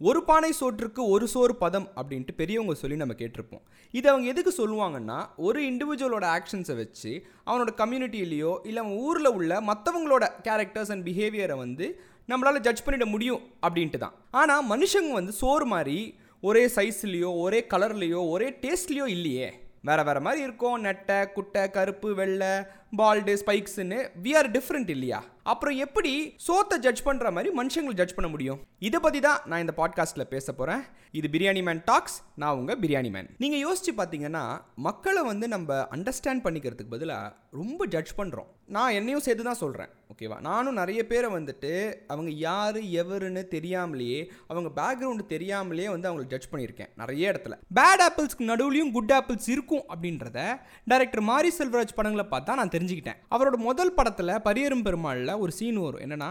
ஒரு பானை சோற்றுக்கு ஒரு சோறு பதம் அப்படின்ட்டு பெரியவங்க சொல்லி நம்ம கேட்டிருப்போம். இது அவங்க எதுக்கு சொல்லுவாங்கன்னா ஒரு இண்டிவிஜுவலோட ஆக்ஷன்ஸை வச்சு அவனோட கம்யூனிட்டிலேயோ இல்லை அவன் ஊரில் உள்ள மற்றவங்களோட கேரக்டர்ஸ் அண்ட் பிஹேவியரை வந்து நம்மளால் ஜட்ஜ் பண்ணிட முடியும் அப்படின்ட்டு தான். ஆனால் மனுஷங்க வந்து சோறு மாதிரி ஒரே சைஸ்லேயோ ஒரே கலர்லேயோ ஒரே டேஸ்ட்லேயோ இல்லையே. வேறு வேறு மாதிரி இருக்கும். நெட்டை குட்டை கருப்பு வெள்ளை பால்டு ஸ்பைக்ஸ்னு வி ஆர் டிஃப்ரெண்ட் இல்லையா? அப்புறம் எப்படி சோத்தை ஜட்ஜ் பண்ணுற மாதிரி மனுஷங்களை ஜட்ஜ் பண்ண முடியும்? இதை பற்றி தான் நான் இந்த பாட்காஸ்ட்டில் பேச போகிறேன் இது பிரியாணி மேன் டாக்ஸ் நான் உங்கள் பிரியாணி மேன் நீங்கள் யோசிச்சு பார்த்தீங்கன்னா மக்களை வந்து நம்ம அண்டர்ஸ்டாண்ட் பண்ணிக்கிறதுக்கு பதிலாக ரொம்ப ஜட்ஜ் பண்ணுறோம் நான் என்னையும் சேர்த்து தான் சொல்கிறேன் ஓகேவா நானும் நிறைய பேரை வந்துட்டு அவங்க யார் எவருன்னு தெரியாமலேயே அவங்க பேக்ரவுண்டு தெரியாமலேயே வந்து அவங்களை ஜட்ஜ் பண்ணியிருக்கேன் நிறைய இடத்துல. பேட் ஆப்பிள்ஸ்க்கு நடுவுலையும் குட் ஆப்பிள்ஸ் இருக்கும் அப்படின்றத டைரக்டர் மாரி செல்வராஜ் படங்களை பார்த்தா நான் தெரிஞ்சுக்கிட்டேன். அவரோட முதல் படத்தில் பரியரும் பெருமாளில் ஒரு சீன் வரும். என்னன்னா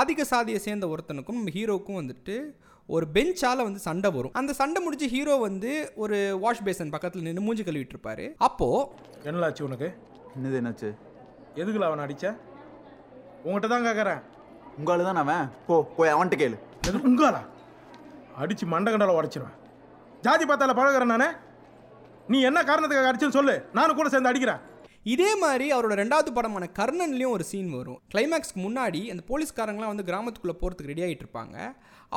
ஆதிக்க சாதியை சேர்ந்த ஒருத்தனுக்கும் நம்ம ஹீரோக்கும் வந்துட்டு ஒரு பெஞ்சால வந்து சண்டை வரும். அந்த சண்டை முடிஞ்சு ஹீரோ வந்து ஒரு வாஷ் பேசன் பக்கத்தில் நின்று மூஞ்சி கழுவிட்டு இருப்பாரு. அப்போ என்னலாச்சு உனக்கு? என்னது என்னாச்சு? எதுக்குல அவனை அடிச்ச? உங்ககிட்ட தான் கேட்குறேன் உங்களால தான் அவன்? போ போய் அவன்கிட்ட கேளு. எது அடிச்சு மண்டை கண்டால உடச்சிருவேன். ஜாதி பார்த்தால பழகுறேன் நானே. நீ என்ன காரணத்துக்காக அடிச்சுன்னு சொல்லு. நானும் கூட சேர்ந்து அடிக்கிறேன். இதே மாதிரி அவரோட ரெண்டாவது படமான கர்ணன்லேயும் ஒரு சீன் வரும். கிளைமேக்ஸ்க்கு முன்னாடி அந்த போலீஸ்காரங்களாம் வந்து கிராமத்துக்குள்ளே போகிறதுக்கு ரெடி ஆகிட்டு இருப்பாங்க.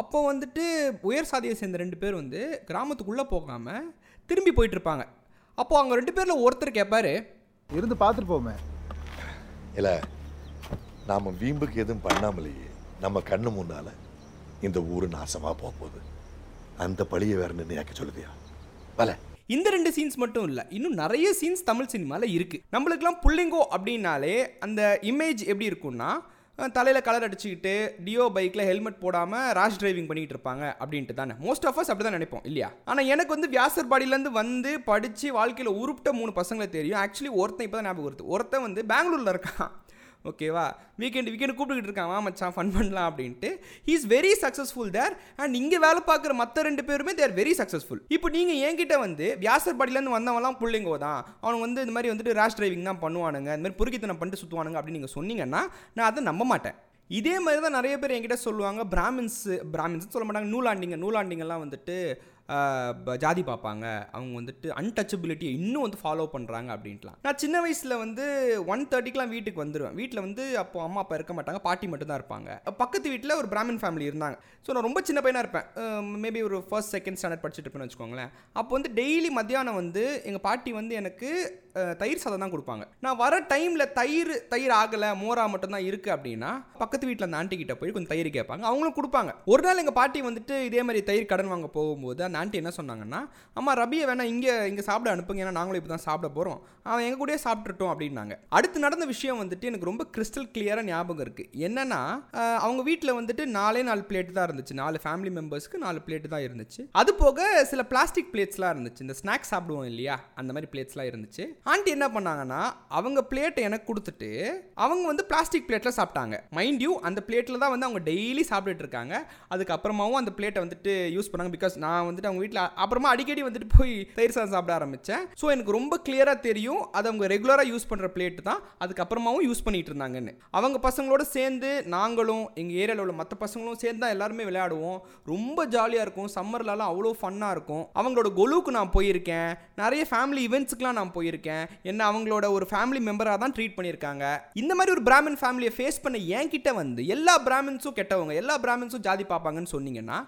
அப்போ வந்துட்டு உயர் சாதியை சேர்ந்த ரெண்டு பேர் வந்து கிராமத்துக்குள்ளே போகாமல் திரும்பி போயிட்டு இருப்பாங்க. அப்போ அவங்க ரெண்டு பேரில் ஒருத்தர் கேட்பாரு இருந்து பார்த்துட்டு போமே. இல்ல நாம வீம்புக்கு எதுவும் பண்ணாமலேயே நம்ம கண்ணு முன்னால இந்த ஊரு நாசமா போக போகுது. அந்த பழியை வேற நிர்ணயாக்க சொல்லுதியா? பல இந்த ரெண்டு சீன்ஸ் மட்டும் இல்லை இன்னும் நிறைய சீன்ஸ் தமிழ் சினிமாவில் இருக்குது நம்மளுக்கெல்லாம் புள்ளிங்கோ அப்படின்னாலே அந்த இமேஜ் எப்படி இருக்கும்னா தலையில் கலர் அடிச்சுக்கிட்டு டியோ பைக்கில் ஹெல்மெட் போடாமல் ராஷ் டிரைவிங் பண்ணிகிட்டு இருப்பாங்க அப்படின்ட்டு தானே. மோஸ்ட் ஆஃப் அஸ் அப்படி தான் நினைப்போம் இல்லையா? ஆனால் எனக்கு வந்து வியாசர் பாடியிலேருந்து வந்து படித்து வாழ்க்கையில் உருப்பிட்ட மூணு பசங்களை தெரியும். ஆக்சுவலி ஒருத்தன் இப்போ தான் ஞாபகம் வருது. ஒருத்தன் வந்து பெங்களூரில் இருக்கான். ஓகேவா? வீக்கெண்ட் வீக்கெண்ட் கூப்பிட்டுக்கிட்டு இருக்கான். வா மச்சான் ஃபன் பண்ணலாம் அப்படின்ட்டு. He is very successful there and இங்கே வேலை பார்க்குற மற்ற ரெண்டு பேருமே தேர் வெரி சக்ஸஸ்ஃபுல் இப்போ நீங்கள் என்கிட்ட வந்து வியாசர்பாடியிலேருந்து வந்தவங்களாம் பிள்ளைங்கோ தான். அவனுங்க வந்து இந்த மாதிரி வந்துட்டு ரேஷ் டிரைவிங் தான் பண்ணுவானுங்க. இந்த மாதிரி பொறுக்கித்தனம் பண்ணிட்டு சுற்றுவானுங்க அப்படின்னு நீங்கள் சொன்னீங்கன்னா நான் அதை நம்ப மாட்டேன். இதே மாதிரி தான் நிறைய பேர் என்கிட்ட சொல்லுவாங்க. பிராமின்ஸ் பிராமின்ஸ் சொல்ல மாட்டாங்க. நூலாண்டிங்க நூலாண்டிங்கெல்லாம் வந்துட்டு ஜாதி பார்ப்பாங்க. அவங்க வந்துட்டு அன்டச்சபிலிட்டியை இன்னும் வந்து ஃபாலோ பண்ணுறாங்க அப்படின்ட்டுலாம். நான் சின்ன வயசில் வந்து ஒன் தேர்ட்டிக்கெலாம் வீட்டுக்கு வந்துடுவேன் வீட்டில் வந்து அப்போ அம்மா அப்பா இருக்க மாட்டாங்க. பாட்டி மட்டும்தான் இருப்பாங்க. பக்கத்து வீட்டில் ஒரு பிராமின் ஃபேமிலி இருந்தாங்க. ஸோ நான் ரொம்ப சின்ன பையனாக இருப்பேன். மேபி ஒரு ஃபர்ஸ்ட் செகண்ட் ஸ்டாண்டர்ட் படிச்சுட்டு இருப்பேன்னு வச்சுக்கோங்களேன். அப்போ வந்து டெய்லி மத்தியானம் வந்து எங்கள் பாட்டி வந்து எனக்கு தயிர் சாதம் தான் கொடுப்பாங்க. நான் வர டைமில் தயிர் தயிர் ஆகலை மோரா மட்டும்தான் இருக்குது அப்படின்னா பக்கத்து வீட்டில் அந்த ஆண்டி கிட்ட போய் கொஞ்சம் தயிர் கேட்பாங்க. அவங்களும் கொடுப்பாங்க. ஒரு நாள் எங்கள் பாட்டி வந்துட்டு இதே மாதிரி தயிர் கடன் வாங்க போகும்போது அந்த ஆண்டி என்ன சொன்னாங்கன்னா அம்மா ரபியை வேணா இங்கே இங்கே சாப்பிட அனுப்புங்க. ஏன்னா நாங்களும் இப்போ தான் சாப்பிட போகிறோம் அவன் எங்கள் கூடயே சாப்பிட்டுட்டோம் அப்படின்னாங்க. அடுத்து நடந்த விஷயம் வந்துட்டு எனக்கு ரொம்ப கிறிஸ்டல் கிளியராக ஞாபகம் இருக்குது என்னென்னா அவங்க வீட்டில் வந்துட்டு நாலே நாலு பிளேட் தான் இருந்துச்சு. நாலு ஃபேமிலி மெம்பர்ஸ்க்கு நாலு பிளேட் தான் இருந்துச்சு. அது போக சில பிளாஸ்டிக் பிளேட்ஸ்லாம் இருந்துச்சு. இந்த ஸ்நாக்ஸ் சாப்பிடுவோம் இல்லையா? அந்த மாதிரி பிளேட்ஸ்லாம் இருந்துச்சு. ஆண்டி என்ன பண்ணாங்கன்னா அவங்க பிளேட்டை எனக்கு கொடுத்துட்டு அவங்க வந்து பிளாஸ்டிக் பிளேட்டில் சாப்பிட்டாங்க. மைண்ட் யூ அந்த பிளேட்டில் தான் வந்து அவங்க டெய்லி சாப்பிட்டுட்டு இருக்காங்க. அதுக்கப்புறமாவும் அந்த பிளேட்டை வந்துட்டு யூஸ் பண்ணாங்க. பிகாஸ் நான் வந்துட்டு அவங்க வீட்டில் அப்புறமா அடிக்கடி வந்துட்டு போய் தயிர் சாதம் சாப்பிட ஆரம்பித்தேன் ஸோ எனக்கு ரொம்ப கிளியராக தெரியும் அது அவங்க ரெகுலராக யூஸ் பண்ணுற பிளேட் தான் அதுக்கப்புறமாவும் யூஸ் பண்ணிட்டு இருந்தாங்கன்னு. அவங்க பசங்களோட சேர்ந்து நாங்களும் எங்கள் ஏரியாவில் உள்ள மற்ற பசங்களும் சேர்ந்து தான் எல்லாருமே விளையாடுவோம். ரொம்ப ஜாலியாக இருக்கும். சம்மர்லலாம் அவ்வளோ ஃபன்னாக இருக்கும். அவங்களோட கொலுவுக்கு நான் போயிருக்கேன். நிறைய ஃபேமிலி ஈவெண்ட்ஸுக்குலாம் நான் போயிருக்கேன். என்ன அவங்களோட ஒரு ஃபேமிலி மெம்பராக தான் ட்ரீட் பண்ணியிருக்காங்க. இந்த மாதிரி ஒரு பிராமின் ஃபேமிலியை ஃபேஸ் பண்ண என்கிட்ட வந்து எல்லா பிராமின்ஸும் கெட்டவங்க எல்லா பிராமின்ஸும் ஜாதி பார்ப்பாங்கன்னு சொன்னீங்கன்னா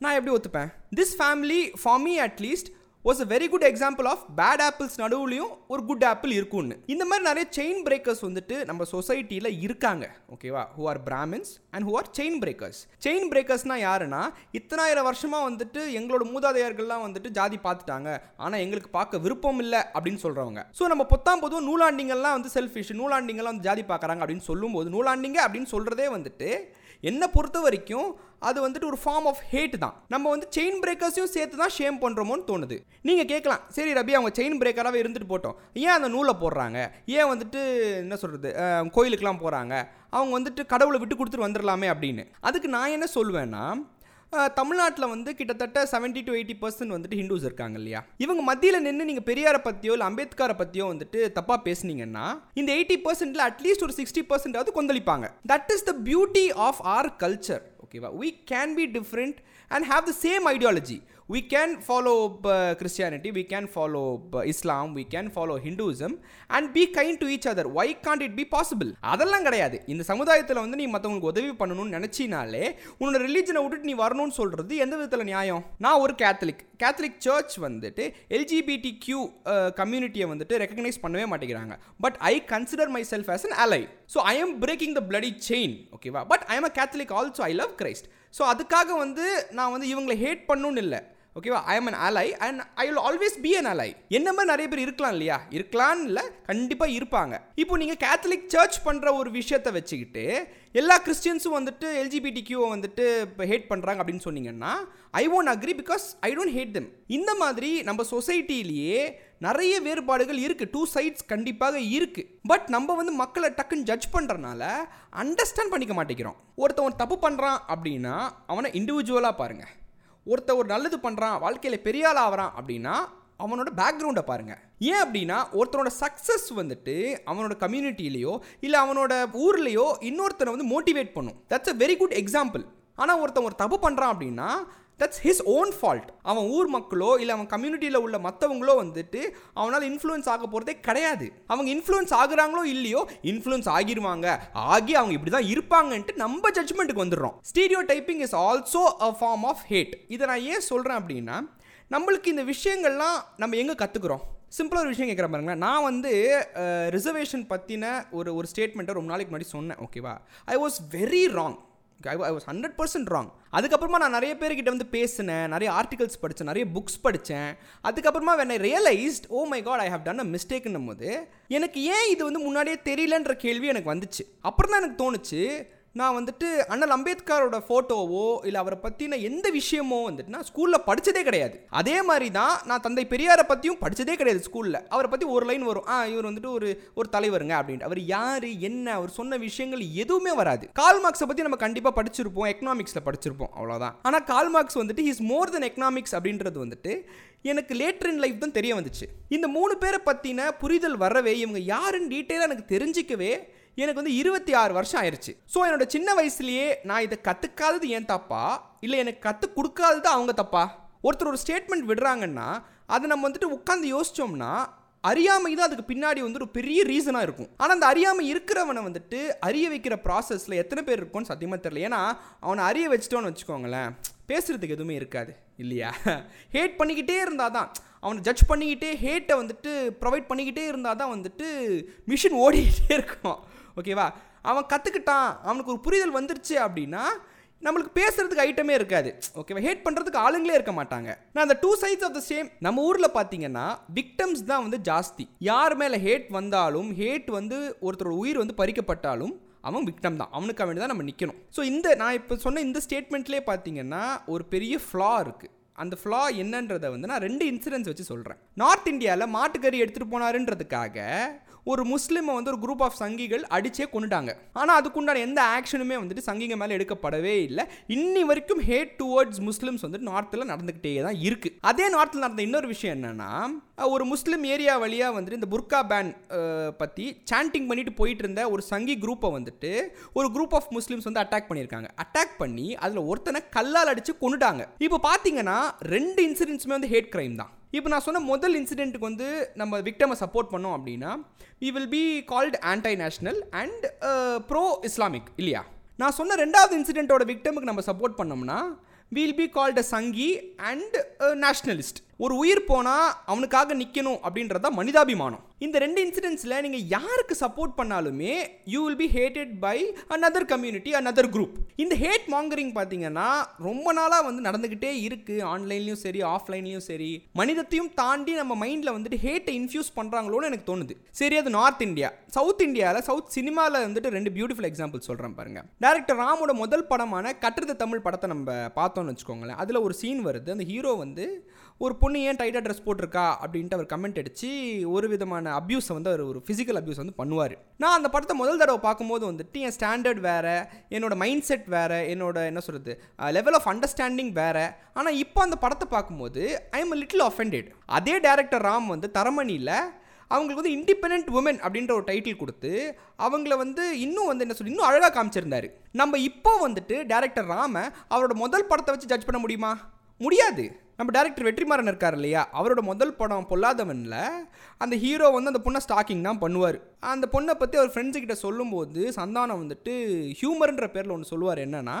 நான் எப்படி ஒத்துப்பேன்? This family for me at least was a very good example of bad apples நடுவுலையும் ஒரு குட் ஆப்பிள் இருக்கும்னு. இந்த மாதிரி நிறைய செயின் பிரேக்கர்ஸ் வந்துட்டு நம்ம சொசைட்டியில் இருக்காங்க. ஓகேவா who are Brahmins and who are chain breakers chain பிரேக்கர்ஸ்னால் யாருன்னா இத்தனாயிரம் வருஷமாக வந்துட்டு எங்களோட மூதாதையர்கள்லாம் வந்துட்டு ஜாதி பார்த்துட்டாங்க. ஆனால் எங்களுக்கு பார்க்க விருப்பம் இல்லை அப்படின்னு சொல்கிறவங்க ஸோ நம்ம பொத்தாம் பொதுவும் நூலாண்டிங்கெல்லாம் வந்து செல்ஃபிஷ் நூலாண்டிங்கெல்லாம் வந்து ஜாதி பார்க்குறாங்க அப்படின்னு சொல்லும்போது நூலாண்டிங்க அப்படின்னு சொல்கிறதே வந்துட்டு என்னை பொறுத்த வரைக்கும் அது வந்துட்டு ஒரு ஃபார்ம் ஆஃப் ஹேட் தான். நம்ம வந்து செயின் பிரேக்கர்ஸையும் சேர்த்து தான் ஷேம் பண்ணுறோமோன்னு தோணுது. நீங்கள் கேட்கலாம் சரி ரபி அவங்க செயின் பிரேக்கராகவே இருந்துட்டு போட்டோம். ஏன் அந்த நூலை போடுறாங்க? ஏன் வந்துட்டு என்ன சொல்கிறது கோயிலுக்கெலாம் போகிறாங்க அவங்க வந்துட்டு கடவுளை விட்டு கொடுத்துட்டு வந்துடலாமே அப்படின்னு. அதுக்கு நான் என்ன சொல்லுவேன்னா தமிழ்நாட்டில் வந்து கிட்டத்தட்ட 70 டு எயிட்டி பர்சன்ட் வந்துட்டு ஹிந்துஸ் இருக்காங்க இல்லையா? இவங்க மத்தியில் நின்று நீங்கள் பெரியாரை பற்றியோ இல்லை அம்பேத்கரை பற்றியோ வந்துட்டு தப்பாக பேசுனீங்கன்னா இந்த எயிட்டி பர்சன்டில் அட்லீஸ்ட் ஒரு சிக்ஸ்டி பர்சன்டாவது கொந்தளிப்பாங்க. That is the beauty of our culture ஓகேவா we? Can be different and have the same ideology we can follow uh, christianity we can follow uh, islam we can follow hinduism and be kind to each other. Why can't it be possible? அதெல்லாம் கிடையாது. இந்த சமுதாயத்தில் வந்து நீ மற்றவங்களுக்கு உதவி பண்ணணும்னு நினச்சினாலே உன்னோட ரிலீஜனை விட்டுட்டு நீ வரணும்னு சொல்கிறது எந்த விதத்தில் நியாயம்? நான் ஒரு கேத்தலிக் கேத்தலிக் சர்ச் வந்துட்டு எல்ஜிபிடி கியூ கம்யூனிட்டியை வந்துட்டு ரெக்கக்னைஸ் பண்ணவே மாட்டேங்கிறாங்க. But I consider myself as an ally so I am breaking the bloody chain ஓகேவா but I am a Catholic also I love Christ so அதுக்காக வந்து நான் வந்து இவங்களை ஹேட் பண்ணணும்னு இல்லை. ஓகேவா I am an ally and I will always be an ally என்ன மாதிரி நிறைய பேர் இருக்கலாம் இல்லையா? இருக்கலாம்னு இல்லை கண்டிப்பாக இருப்பாங்க. இப்போ நீங்கள் கேத்தலிக் சர்ச் பண்ணுற ஒரு விஷயத்தை வச்சுக்கிட்டு எல்லா கிறிஸ்டியன்ஸும் வந்துட்டு எல்ஜிபிடி கியூவை வந்துட்டு இப்போ ஹேட் பண்ணுறாங்க அப்படின்னு சொன்னீங்கன்னா I won't agree because I don't hate them இந்த மாதிரி நம்ம சொசைட்டிலேயே நிறைய வேறுபாடுகள் இருக்குது டூ சைட்ஸ் கண்டிப்பாக இருக்குது பட் நம்ம வந்து மக்களை டக்குன்னு ஜட்ஜ் பண்ணுறனால அண்டர்ஸ்டாண்ட் பண்ணிக்க மாட்டேங்கிறோம். ஒருத்தவன் தப்பு பண்ணுறான் அப்படின்னா அவனை இண்டிவிஜுவலாக பாருங்கள் ஒருத்த ஒரு நல்லது பண்ணுறான் வாழ்க்கையில் பெரிய ஆள் ஆகிறான் அப்படின்னா அவனோட பேக்ரவுண்டை பாருங்கள் ஏன் அப்படின்னா ஒருத்தனோட சக்ஸஸ் வந்துட்டு அவனோட கம்யூனிட்டிலேயோ இல்லை அவனோட ஊர்லேயோ இன்னொருத்தனை வந்து மோட்டிவேட் பண்ணும். That's a very good example ஆனால் ஒருத்தன் ஒரு தப்பு பண்ணுறான் அப்படின்னா தட்ஸ் ஹிஸ் ஓன் ஃபால்ட் அவன் ஊர் மக்களோ இல்லை அவன் கம்யூனிட்டியில் உள்ள மற்றவங்களோ வந்துட்டு அவனால் இன்ஃப்ளூயன்ஸ் ஆக போகிறதே கிடையாது. அவங்க இன்ஃப்ளூயன்ஸ் ஆகுறாங்களோ இல்லையோ இன்ஃப்ளூயன்ஸ் ஆகிருவாங்க. ஆகி அவங்க இப்படி தான் இருப்பாங்கன்ட்டு நம்ம ஜட்மெண்ட்டுக்கு வந்துடுறோம். Stereotyping is also a form of hate இதை நான் ஏன் சொல்கிறேன் அப்படின்னா நம்மளுக்கு இந்த விஷயங்கள்லாம் நம்ம எங்கே கற்றுக்குறோம் சிம்பிளாக ஒரு விஷயம் கேட்குற பாருங்களேன். நான் வந்து ரிசர்வேஷன் பற்றின ஒரு ஒரு ஸ்டேட்மெண்ட்டை ரொம்ப நாளைக்கு முன்னாடி சொன்னேன் ஓகேவா I was very wrong I was hundred percent wrong அதுக்கப்புறமா நான் நிறைய பேர்கிட்ட வந்து பேசினேன் நிறைய ஆர்டிகல்ஸ் படித்தேன் நிறைய புக்ஸ் படித்தேன் அதுக்கப்புறமா when I realised oh my God I have done a மிஸ்டேக்னும் போது எனக்கு ஏன் இது வந்து முன்னாடியே தெரியலன்ற கேள்வி எனக்கு வந்துச்சு. அப்புறம் தான் எனக்கு தோணுச்சு நான் வந்துட்டு அண்ணல் அம்பேத்கரோட ஃபோட்டோவோ இல்லை அவரை பற்றின எந்த விஷயமோ வந்துட்டு நான் ஸ்கூலில் படித்ததே கிடையாது. அதே மாதிரி தான் நான் தந்தை பெரியாரை பற்றியும் படித்ததே கிடையாது ஸ்கூலில் அவரை பற்றி ஒரு லைன் வரும். ஆ இவர் வந்துட்டு ஒரு ஒரு தலைவருங்க அப்படின்ட்டு. அவர் யார் என்ன அவர் சொன்ன விஷயங்கள் எதுவுமே வராது. கால் மார்க்ஸை பற்றி நம்ம கண்டிப்பாக படிச்சிருப்போம் எக்கனாமிக்ஸில் படிச்சிருப்போம் அவ்வளோதான் ஆனால் கால் மார்க்ஸ் வந்துட்டு இஸ் மோர் தென் எக்கனாமிக்ஸ் அப்படின்றது வந்துட்டு எனக்கு லேட்டர் இன் லைஃப் தான் தெரிய வந்துச்சு. இந்த மூணு பேரை பற்றின புரிதல் வரவே இவங்க யாருன்னு டீட்டெயிலாக எனக்கு தெரிஞ்சிக்கவே எனக்கு வந்து இருபத்தி ஆறு வருஷம் ஆயிடுச்சு ஸோ என்னோட சின்ன வயசுலேயே நான் இதை கற்றுக்காதது ஏன் தப்பா? இல்லை எனக்கு கற்றுக் கொடுக்காதது அவங்க தப்பா? ஒருத்தர் ஒரு ஸ்டேட்மெண்ட் விடுறாங்கன்னா அதை நம்ம வந்துட்டு உட்காந்து யோசித்தோம்னா அறியாமை தான் அதுக்கு பின்னாடி வந்து ஒரு பெரிய ரீசனாக இருக்கும். ஆனால் அந்த அறியாமை இருக்கிறவனை வந்துட்டு அறிய வைக்கிற ப்ராசஸில் எத்தனை பேர் இருக்கும்னு சத்தியமாக தெரியல. ஏன்னா அவனை அறிய வச்சிட்டோன்னு வச்சுக்கோங்களேன் பேசுகிறதுக்கு எதுவுமே இருக்காது இல்லையா? ஹேட் பண்ணிக்கிட்டே இருந்தால் தான் அவனை ஜட்ஜ் பண்ணிக்கிட்டே ஹேட்டை வந்துட்டு ப்ரொவைட் பண்ணிக்கிட்டே இருந்தால் தான் வந்துட்டு மிஷின் ஓடிக்கிட்டே இருக்கும். ஓகேவா? அவன் கற்றுக்கிட்டான் அவனுக்கு ஒரு புரிதல் வந்துருச்சு அப்படின்னா நம்மளுக்கு பேசுறதுக்கு ஐட்டமே இருக்காது. ஓகேவா? ஹேட் பண்ணுறதுக்கு ஆளுங்களே இருக்க மாட்டாங்க. நான் அந்த two sides of the same நம்ம ஊரில் பார்த்தீங்கன்னா விக்டம்ஸ் தான் வந்து ஜாஸ்தி. யார் மேலே ஹேட் வந்தாலும் ஹேட் வந்து ஒருத்தரோட உயிர் வந்து பறிக்கப்பட்டாலும் அவன் விக்டம் தான். அவனுக்கு வேண்டி தான் நம்ம நிற்கணும் ஸோ இந்த நான் இப்போ சொன்ன இந்த ஸ்டேட்மெண்ட்லேயே பார்த்தீங்கன்னா ஒரு பெரிய ஃப்ளா இருக்குது அந்த ஃப்ளா என்னன்றதை வந்து நான் ரெண்டு இன்சிடென்ட்ஸ் வச்சு சொல்கிறேன் நார்த் இந்தியாவில் மாட்டுக்கறி எடுத்துகிட்டு போனாருன்றதுக்காக ஒரு முஸ்லீமை வந்து ஒரு குரூப் ஆஃப் சங்கிகள் அடிச்சே கொண்டுட்டாங்க ஆனால் அதுக்குண்டான எந்த ஆக்ஷனுமே வந்துட்டு சங்கிங்க மேலே எடுக்கப்படவே இல்லை. இன்னி வரைக்கும் ஹேட் டுவர்ட்ஸ் முஸ்லிம்ஸ் வந்துட்டு நார்த்தில் நடந்துக்கிட்டே தான் இருக்குது அதே நார்த்தில் நடந்த இன்னொரு விஷயம் என்னன்னா ஒரு முஸ்லீம் ஏரியா வழியாக வந்துட்டு இந்த புர்கா பேன் பற்றி சாண்டிங் பண்ணிட்டு போயிட்டு இருந்த ஒரு சங்கி குரூப்பை வந்துட்டு ஒரு குரூப் ஆஃப் முஸ்லிம்ஸ் வந்து அட்டாக் பண்ணியிருக்காங்க. அட்டாக் பண்ணி அதில் ஒருத்தனை கல்லால் அடித்து கொண்டுட்டாங்க இப்போ பார்த்தீங்கன்னா ரெண்டு இன்சிடென்ட்ஸுமே வந்து ஹேட் கிரைம் தான். இப்போ நான் சொன்ன முதல் இன்சிடென்ட்டுக்கு வந்து நம்ம விக்டமை சப்போர்ட் பண்ணோம் அப்படின்னா we will be called anti national and pro Islamic இல்லையா? நான் சொன்ன ரெண்டாவது இன்சிடென்ட்டோட விக்டமுக்கு நம்ம சப்போர்ட் பண்ணோம்னா will be called a Sanghi and nationalist ஒரு உயிர் போனால் அவனுக்காக நிற்கணும் அப்படின்றது தான் மனிதாபிமானம். இந்த ரெண்டு இன்சிடென்ட்ஸில் நீங்கள் யாருக்கு சப்போர்ட் பண்ணாலுமே you will be hated by another community another group இந்த ஹேட் மாங்கரிங் பார்த்தீங்கன்னா ரொம்ப நாளாக வந்து நடந்துக்கிட்டே இருக்குது ஆன்லைன்லேயும் சரி ஆஃப்லைன்லையும் சரி. மனிதத்தையும் தாண்டி நம்ம மைண்டில் வந்துட்டு ஹேட்டை இன்ஃபியூஸ் பண்ணுறாங்களோன்னு எனக்கு தோணுது. சரி அது நார்த் இந்தியா சவுத் இந்தியாவில் சவுத் சினிமாவில் வந்துட்டு ரெண்டு பியூட்டிஃபுல் எக்ஸாம்பிள் சொல்கிறேன் பாருங்கள் டேரக்டர் ராமோட முதல் படமான கட்டுறது தமிழ் படத்தை நம்ம பார்த்தோம்னு வச்சுக்கோங்களேன். அதில் ஒரு சீன் வருது. அந்த ஹீரோ வந்து ஒரு பொண்ணு ஏன் டைட்டாக ட்ரெஸ் போட்டிருக்கா அப்படின்ட்டு அவர் கமெண்ட் அடித்து ஒரு விதமான அப்யூஸை வந்து அவர் ஒரு ஃபிசிக்கல் அப்யூஸ் வந்து பண்ணுவார். நான் அந்த படத்தை முதல் தடவை பார்க்கும்போது வந்துட்டு என் ஸ்டாண்டர்ட் வேறு என்னோட மைண்ட் செட் வேறு என்னோட என்ன சொல்கிறது லெவல் ஆஃப் அண்டர்ஸ்டாண்டிங் வேறு. ஆனால் இப்போ அந்த படத்தை பார்க்கும்போது ஐ எம் லிட்டில் அஃபெண்டட் அதே டேரக்டர் ராம் வந்து தரமணியில் அவங்களுக்கு வந்து இண்டிபெண்ட் உமன் அப்படின்ற ஒரு டைட்டில் கொடுத்து அவங்கள வந்து இன்னும் வந்து என்ன சொல்லி இன்னும் அழகாக காமிச்சிருந்தாரு. நம்ம இப்போ வந்துட்டு டேரக்டர் ராம அவரோட முதல் படத்தை வச்சு ஜட்ஜ் பண்ண முடியுமா? முடியாது. நம்ம டேரக்டர் வெற்றிமாறன் இருக்கார் இல்லையா? அவரோட முதல் படம் பொல்லாதவனில் அந்த ஹீரோ வந்து அந்த பொண்ணை ஸ்டாக்கிங் தான் பண்ணுவார். அந்த பொண்ணை பற்றி அவர் ஃப்ரெண்ட்ஸுக்கிட்ட சொல்லும்போது சந்தானம் வந்துட்டு ஹியூமர்ன்ற பேரில் ஒன்று சொல்லுவார் என்னென்னா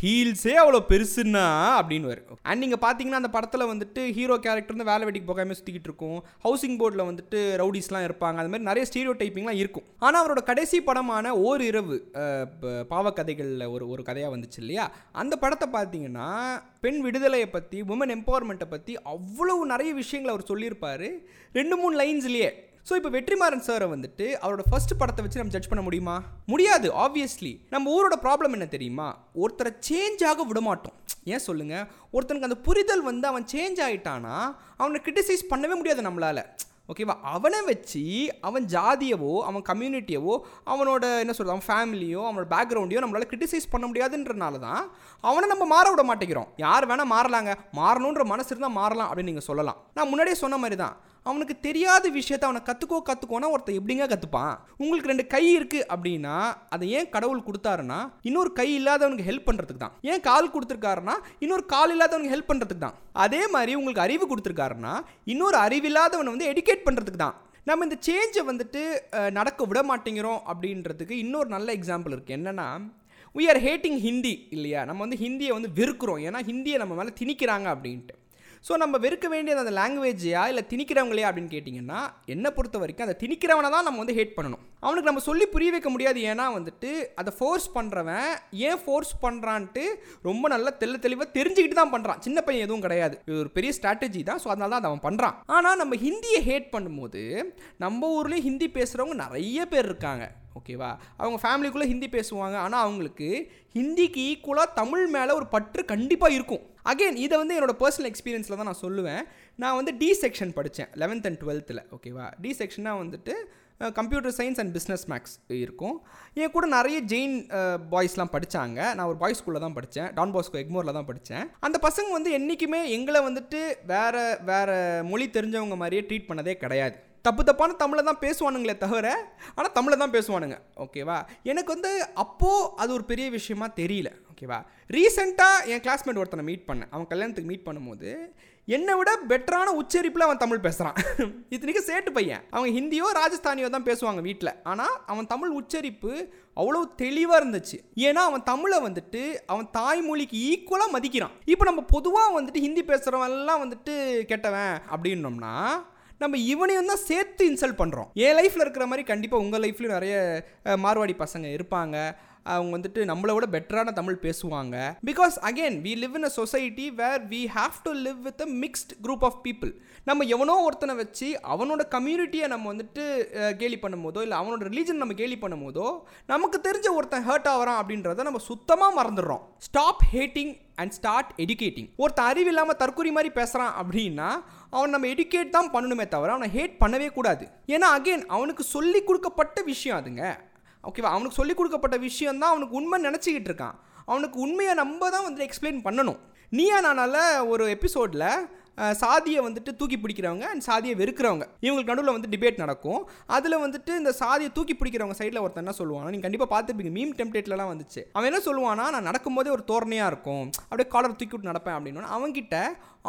ஹீல்ஸே அவ்வளோ பெருசுன்னா அப்படின்னு வரும் அண்ட் நீங்கள் பார்த்தீங்கன்னா அந்த படத்தில் வந்துட்டு ஹீரோ கேரக்டர் வந்து வேலை வெட்டிக்கு போகாமல் சுற்றிக்கிட்டு இருக்கும். ஹவுசிங் போர்டில் வந்துட்டு ரவுடிஸ்லாம் இருப்பாங்க. அது மாதிரி நிறைய ஸ்டீரியோ டைப்பிங்லாம் இருக்கும். ஆனால் அவரோட கடைசி படமான ஓர் இரவு ப- பாவக்கதைகளில் ஒரு ஒரு கதையாக வந்துச்சு இல்லையா? அந்த படத்தை பார்த்தீங்கன்னா பெண் விடுதலையை பற்றி உமன் எம்பவர்மெண்ட்டை பற்றி அவ்வளவு நிறைய விஷயங்களை அவர் சொல்லியிருப்பார். ரெண்டு மூணு லைன்ஸ்லேயே ஸோ இப்போ வெற்றிமாறன் சாரை வந்துட்டு அவரோட ஃபர்ஸ்ட் படத்தை வச்சு நம்ம ஜட்ஜ் பண்ண முடியுமா? முடியாது ஆப்வியஸ்லி நம்ம ஊரோட ப்ராப்ளம் என்ன தெரியுமா? ஒருத்தரை சேஞ்ச் ஆக விட மாட்டோம் ஏன் சொல்லுங்க? ஒருத்தனுக்கு அந்த புரிதல் வந்து அவன் சேஞ்ச் ஆகிட்டானா அவனை கிரிட்டிசைஸ் பண்ணவே முடியாது நம்மளால. ஓகேவா அவனை வச்சு அவன் ஜாதியவோ அவன் கம்யூனிட்டியவோ அவனோட என்ன சொல்கிறது அவன் ஃபேமிலியோ அவனோட பேக்ரவுண்டையோ நம்மளால் கிரிட்டிசைஸ் பண்ண முடியாதுன்றனால தான் அவனை நம்ம மாற விட மாட்டேங்கிறோம். யார் வேணால் மாறலாங்க. மாறணுன்ற மனசு இருந்தால் மாறலாம் அப்படின்னு நீங்கள் சொல்லலாம். நான் முன்னாடியே சொன்ன மாதிரி தான். அவனுக்கு தெரியாத விஷயத்த அவனை கற்றுக்கோ கற்றுக்கோனா ஒருத்தன் எப்படிங்க கற்றுப்பான் உங்களுக்கு ரெண்டு கை இருக்குது அப்படின்னா அதை ஏன் கடவுள் கொடுத்தாருன்னா இன்னொரு கை இல்லாதவனுக்கு ஹெல்ப் பண்ணுறதுக்கு தான். ஏன் கால் கொடுத்துருக்காருன்னா இன்னொரு கால் இல்லாதவனுக்கு ஹெல்ப் பண்ணுறதுக்கு தான். அதே மாதிரி உங்களுக்கு அறிவு கொடுத்துருக்காருன்னா இன்னொரு அறிவில்லாதவனை வந்து எடுக்கேட் பண்ணுறதுக்கு தான். நம்ம இந்த சேஞ்சை வந்துட்டு நடக்க விட மாட்டேங்கிறோம் அப்படின்றதுக்கு இன்னொரு நல்ல எக்ஸாம்பிள் இருக்குது என்னென்னா வி ஆர் ஹேட்டிங் ஹிந்தி இல்லையா? நம்ம வந்து ஹிந்தியை வந்து வெறுக்கிறோம். ஏன்னா ஹிந்தியை நம்ம மேலே திணிக்கிறாங்க அப்படின்ட்டு. ஸோ நம்ம வெறுக்க வேண்டியது அந்த லாங்குவேஜையா இல்லை திணிக்கிறவங்களையா அப்படின்னு கேட்டிங்கன்னா என்னை பொறுத்த வரைக்கும் அதை திணிக்கிறவனை தான் நம்ம வந்து ஹேட் பண்ணணும். அவனுக்கு நம்ம சொல்லி புரிய வைக்க முடியாது. ஏன்னா வந்துட்டு அதை ஃபோர்ஸ் பண்ணுறவன் ஏன் ஃபோர்ஸ் பண்ணுறான்ட்டு ரொம்ப நல்லா தெல்ல தெளிவாக தெரிஞ்சுக்கிட்டு தான் பண்ணுறான் சின்ன பையன் எதுவும் கிடையாது. இது ஒரு பெரிய ஸ்ட்ராட்டஜி தான். ஸோ அதனால தான் அதை அவன் பண்ணுறான் ஆனால் நம்ம ஹிந்தியை ஹேட் பண்ணும்போது நம்ம ஊர்லேயும் ஹிந்தி பேசுகிறவங்க நிறைய பேர் இருக்காங்க. ஓகேவா அவங்க ஃபேமிலிக்குள்ளே ஹிந்தி பேசுவாங்க. ஆனால் அவங்களுக்கு ஹிந்திக்கு ஈக்குவலாக தமிழ் மேலே ஒரு பற்று கண்டிப்பாக இருக்கும். அகைன் இதை வந்து என்னோட பர்சனல் எக்ஸ்பீரியன்ஸில் தான் நான் சொல்லுவேன். நான் வந்து டி செக்ஷன் படித்தேன் லெவன்த் அண்ட் டுவெல்த்தில் ஓகேவா டி செக்ஷனாக வந்துட்டு computer science and business maths இருக்கும். என் கூட நிறைய ஜெயின் பாய்ஸ்லாம் படித்தாங்க நான் ஒரு பாய்ஸ் ஸ்கூலில் தான் படித்தேன் டான் பாஸ்கோ எக்மோரில் தான் படித்தேன் அந்த பசங்க வந்து என்றைக்குமே எங்களை வந்துட்டு வேறு வேறு மொழி தெரிஞ்சவங்க மாதிரியே ட்ரீட் பண்ணதே கிடையாது. தப்பு தப்பான தமிழை தான் பேசுவானுங்களே தவிர ஆனால் தமிழை தான் பேசுவானுங்க ஓகேவா எனக்கு வந்து அப்போது அது ஒரு பெரிய விஷயமா தெரியல. ஓகேவா? ரீசெண்டாக என் கிளாஸ்மேட் ஒருத்தனை மீட் பண்ணேன். அவன் கல்யாணத்துக்கு மீட் பண்ணும்போது என்னை விட பெட்டரான உச்சரிப்பில் அவன் தமிழ் பேசுகிறான் இத்தனைக்கும் சேட்டு பையன். அவங்க ஹிந்தியோ ராஜஸ்தானியோ தான் பேசுவாங்க வீட்டில் ஆனால் அவன் தமிழ் உச்சரிப்பு அவ்வளோ தெளிவாக இருந்துச்சு. ஏன்னா அவன் தமிழை வந்துட்டு அவன் தாய்மொழிக்கு ஈக்குவலாக மதிக்கிறான். இப்போ நம்ம பொதுவாக வந்துட்டு ஹிந்தி பேசுகிறவன்லாம் வந்துட்டு கெட்டவன் அப்படின்னோம்னா நம்ம இவனையும் தான் சேர்த்து இன்சல்ட் பண்ணுறோம் என் லைஃப்பில் இருக்கிற மாதிரி கண்டிப்பாக உங்கள் லைஃப்லையும் நிறைய மார்வாடி பசங்க இருப்பாங்க. அவங்க வந்துட்டு நம்மளை விட பெட்டரான தமிழ் பேசுவாங்க. Because again we live in a society where we have to live with a mixed group of people நம்ம எவனோ ஒருத்தனை வச்சு அவனோட கம்யூனிட்டியை நம்ம வந்துட்டு கேலி பண்ணும்போதோ இல்லை அவனோட ரிலீஜன் நம்ம கேலி பண்ணும்போதோ நமக்கு தெரிஞ்ச ஒருத்தன் ஹர்ட் ஆகிறான் அப்படின்றத நம்ம சுத்தமாக மறந்துடுறோம். Stop hating and start educating ஒருத்தன் அறிவு இல்லாமல் தற்கொலை மாதிரி பேசுகிறான் அப்படின்னா அவன் நம்ம எடுக்கேட் தான் பண்ணணுமே தவிர அவனை ஹேட் பண்ணவே கூடாது. ஏன்னா அகைன் அவனுக்கு சொல்லி கொடுக்கப்பட்ட விஷயம் அதுங்க. ஓகேவா அவனுக்கு சொல்லிக் கொடுக்கப்பட்ட விஷயம் தான் அவனுக்கு உண்மை நினச்சிக்கிட்டு இருக்கான். அவனுக்கு உண்மையை நம்ம தான் வந்துட்டு எக்ஸ்பிளைன் பண்ணணும். நீயா நானால் ஒரு எபிசோடில் சாதியை வந்துட்டு தூக்கி பிடிக்கிறவங்க அண்ட் சாதியை வெறுக்கிறவங்க. இவங்களுக்கு நடுவில் வந்து டிபேட் நடக்கும். அதில் வந்துட்டு இந்த சாதியை தூக்கி பிடிக்கிறவங்க சைடில் ஒருத்தன் என்ன சொல்லுவானா நீங்கள் கண்டிப்பாக பார்த்துருப்பீங்க மீம் டெம்ப்ளேட்லலாம் வந்துச்சு. அவன் என்ன சொல்லுவானா நான் நடக்கும்போதே ஒரு தோரணையாக இருக்கும். அப்படியே காலர் தூக்கி விட்டு நடப்பேன். அப்படின்னு அவங்ககிட்ட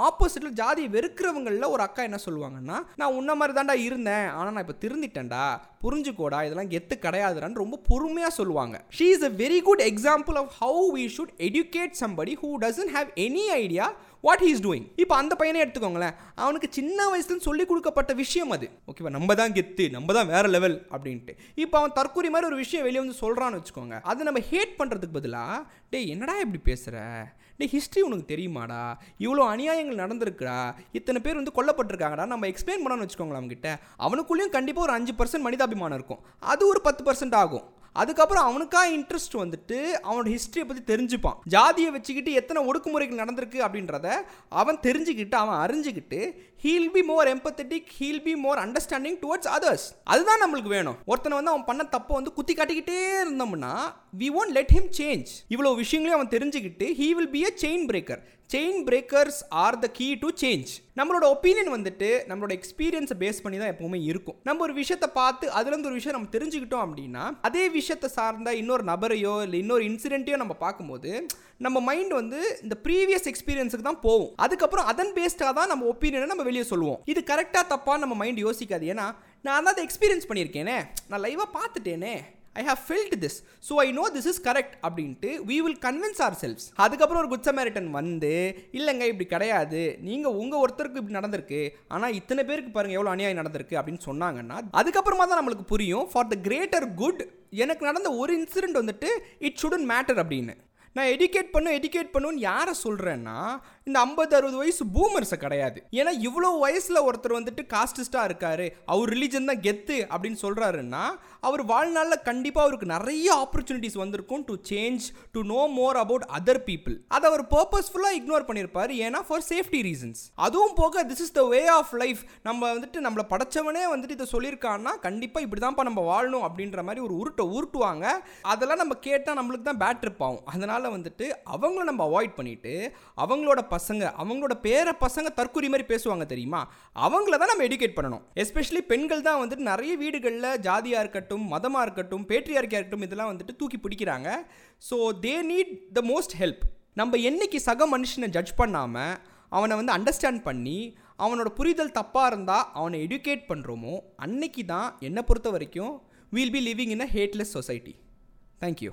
ஆப்போசிட்டில் ஜாதியை வெறுக்கிறவங்களில் ஒரு அக்கா என்ன சொல்லுவாங்கன்னா நான் உன்ன மாதிரி தாண்டா இருந்தேன். ஆனால் நான் இப்போ திருந்திட்டேன்டா. புரிஞ்சுக்கோடா இதெல்லாம் கெத்து கிடையாதுடான்னு ரொம்ப பொறுமையாக சொல்லுவாங்க. She is a very good example of how we should educate somebody who doesn't have any idea what he's doing இப்போ அந்த பையனே எடுத்துக்கோங்களேன். அவனுக்கு சின்ன வயசுலேருந்து சொல்லி கொடுக்கப்பட்ட விஷயம் அது. ஓகேவா நம்ம தான் கெத்து நம்ம தான் வேற லெவல் அப்படின்ட்டு. இப்போ அவன் தற்கொலை மாதிரி ஒரு விஷயம் வெளியே வந்து சொல்கிறான்னு வச்சுக்கோங்க. அதை நம்ம ஹேட் பண்ணுறதுக்கு பதிலாக டேய் என்னடா இப்படி பேசுகிற டே ஹிஸ்ட்ரி உனக்கு தெரியுமாடா? இவ்வளோ அநியாயங்கள் நடந்திருக்குடா. இத்தனை பேர் வந்து கொல்லப்பட்டிருக்காங்கடா. நம்ம எக்ஸ்பிளைன் பண்ணணும்னு வச்சுக்கோங்களேன் அவங்ககிட்ட அவனுக்குள்ளேயும் கண்டிப்பாக ஒரு அஞ்சு பர்சன்ட் மனிதாபிமானம் இருக்கும். அது ஒரு பத்து பர்சன்ட் ஆகும். அதுக்கப்புறம் அவனுக்கா இன்ட்ரெஸ்ட் வந்துட்டு அவனோட ஹிஸ்ட்ரியை பற்றி தெரிஞ்சுப்பான். ஜாதியை வச்சுக்கிட்டு எத்தனை ஒடுக்குமுறைகள் நடந்திருக்கு அப்படின்றத அவன் தெரிஞ்சுக்கிட்டு அவன் அறிஞ்சுக்கிட்டு he'll be more empathetic he'll be more understanding towards others அதுதான் நம்மளுக்கு வேணும். ஒருத்தனை வந்து அவன் பண்ண தப்பை வந்து குத்தி காட்டிக்கிட்டே இருந்தோம்னா we won't let him change இவ்வளோ விஷயங்களையும் அவன் தெரிஞ்சுக்கிட்டு he will be a chain breaker chain breakers are the key to change நம்மளோட ஒப்பீனியன் வந்துட்டு நம்மளோட எக்ஸ்பீரியன்ஸை பேஸ் பண்ணி தான் எப்பவுமே இருக்கும். நம்ம ஒரு விஷயத்தை பார்த்து அதுலேருந்து ஒரு விஷயம் நம்ம தெரிஞ்சுக்கிட்டோம் அப்படின்னா அதே விஷயத்தை சார்ந்த இன்னொரு நபரையோ இல்லை இன்னொரு இன்சிடென்ட்டையோ நம்ம பார்க்கும்போது நம்ம மைண்ட் வந்து இந்த ப்ரீவியஸ் எக்ஸ்பீரியன்ஸுக்கு தான் போகும். அதுக்கப்புறம் அதன் பேஸ்டாக தான் நம்ம ஒப்பீனியனை நம்ம வெளியே சொல்லுவோம். இது கரெக்டாக தப்பா நம்ம மைண்ட் யோசிக்காது. ஏன்னா நான் அதாவது அதை எக்ஸ்பீரியன்ஸ் பண்ணியிருக்கேனே. நான் லைவாக பார்த்துட்டேனே. I have felt this so I know this is correct அப்படின்ட்டு we will convince our selves அதுக்கப்புறம் ஒரு குட் சமேரிட்டன் வந்து இல்லைங்க இப்படி கிடையாது. நீங்கள் உங்கள் ஒருத்தருக்கு இப்படி நடந்திருக்கு. ஆனால் இத்தனை பேருக்கு பாருங்கள் எவ்வளோ அநியாயம் நடந்திருக்கு. அப்படின்னு சொன்னாங்கன்னா அதுக்கப்புறமா தான் நம்மளுக்கு புரியும் ஃபார் த கிரேட்டர் குட் எனக்கு நடந்த ஒரு இன்சிடென்ட் வந்துட்டு இட் ஷுடன் மேட்டர் அப்படின்னு. நான் எடிகேட் பண்ணும் எடிகேட் பண்ணுன்னு யாரை சொல்கிறேன்னா இந்த ஐம்பது அறுபது வயசு பூமர்ஸை கிடையாது. ஏன்னா இவ்வளோ வயசில் ஒருத்தர் வந்துட்டு காஸ்டிஸ்டாக இருக்காரு அவர் ரிலீஜன் தான் கெத்து அப்படின்னு சொல்கிறாருன்னா அவர் வாழ்நாளில் கண்டிப்பாக அவருக்கு நிறைய ஆப்பர்ச்சுனிட்டிஸ் வந்திருக்கும் to change to know more about other people அதை அவர் பர்பஸ்ஃபுல்லாக இக்னோர் பண்ணியிருப்பார் ஏன்னா ஃபார் சேஃப்டி ரீசன்ஸ் அதுவும் போக this is the way of life நம்ம வந்துட்டு நம்மளை படைச்சவனே வந்துட்டு இதை சொல்லியிருக்கான்னா கண்டிப்பாக இப்படி தான்ப்பா நம்ம வாழணும் அப்படின்ற மாதிரி ஒரு உருட்டை உருட்டுவாங்க. அதெல்லாம் நம்ம கேட்டால் நம்மளுக்கு தான் பேட் ட்ரிப் ஆகும். அதனால் வந்துட்டு அவங்கள நம்ம அவாய்ட் பண்ணிட்டு அவங்களோட பசங்க அவங்களோட பேர பசங்க தற்கொலை மாதிரி பேசுவாங்க தெரியுமா? அவங்கள தான் நம்ம எடுக்கேட் பண்ணணும். எஸ்பெஷலி பெண்கள் தான் வந்துட்டு நிறைய வீடுகளில் ஜாதியாக இருக்கட்டும் மதமாக இருக்கட்டும் பேட்ரியார்க்கியாக இருக்கட்டும் இதெல்லாம் வந்துட்டு தூக்கி பிடிக்கிறாங்க. So they need the most help நம்ம என்னைக்கு சக மனுஷனை ஜட்ஜ் பண்ணாமல் அவனை வந்து அண்டர்ஸ்டாண்ட் பண்ணி அவனோட புரிதல் தப்பாக இருந்தால் அவனை எடுக்கேட் பண்ணுறோமோ அன்னைக்கு தான் என்னை பொறுத்த வரைக்கும் we'll be living in a hateless society thank you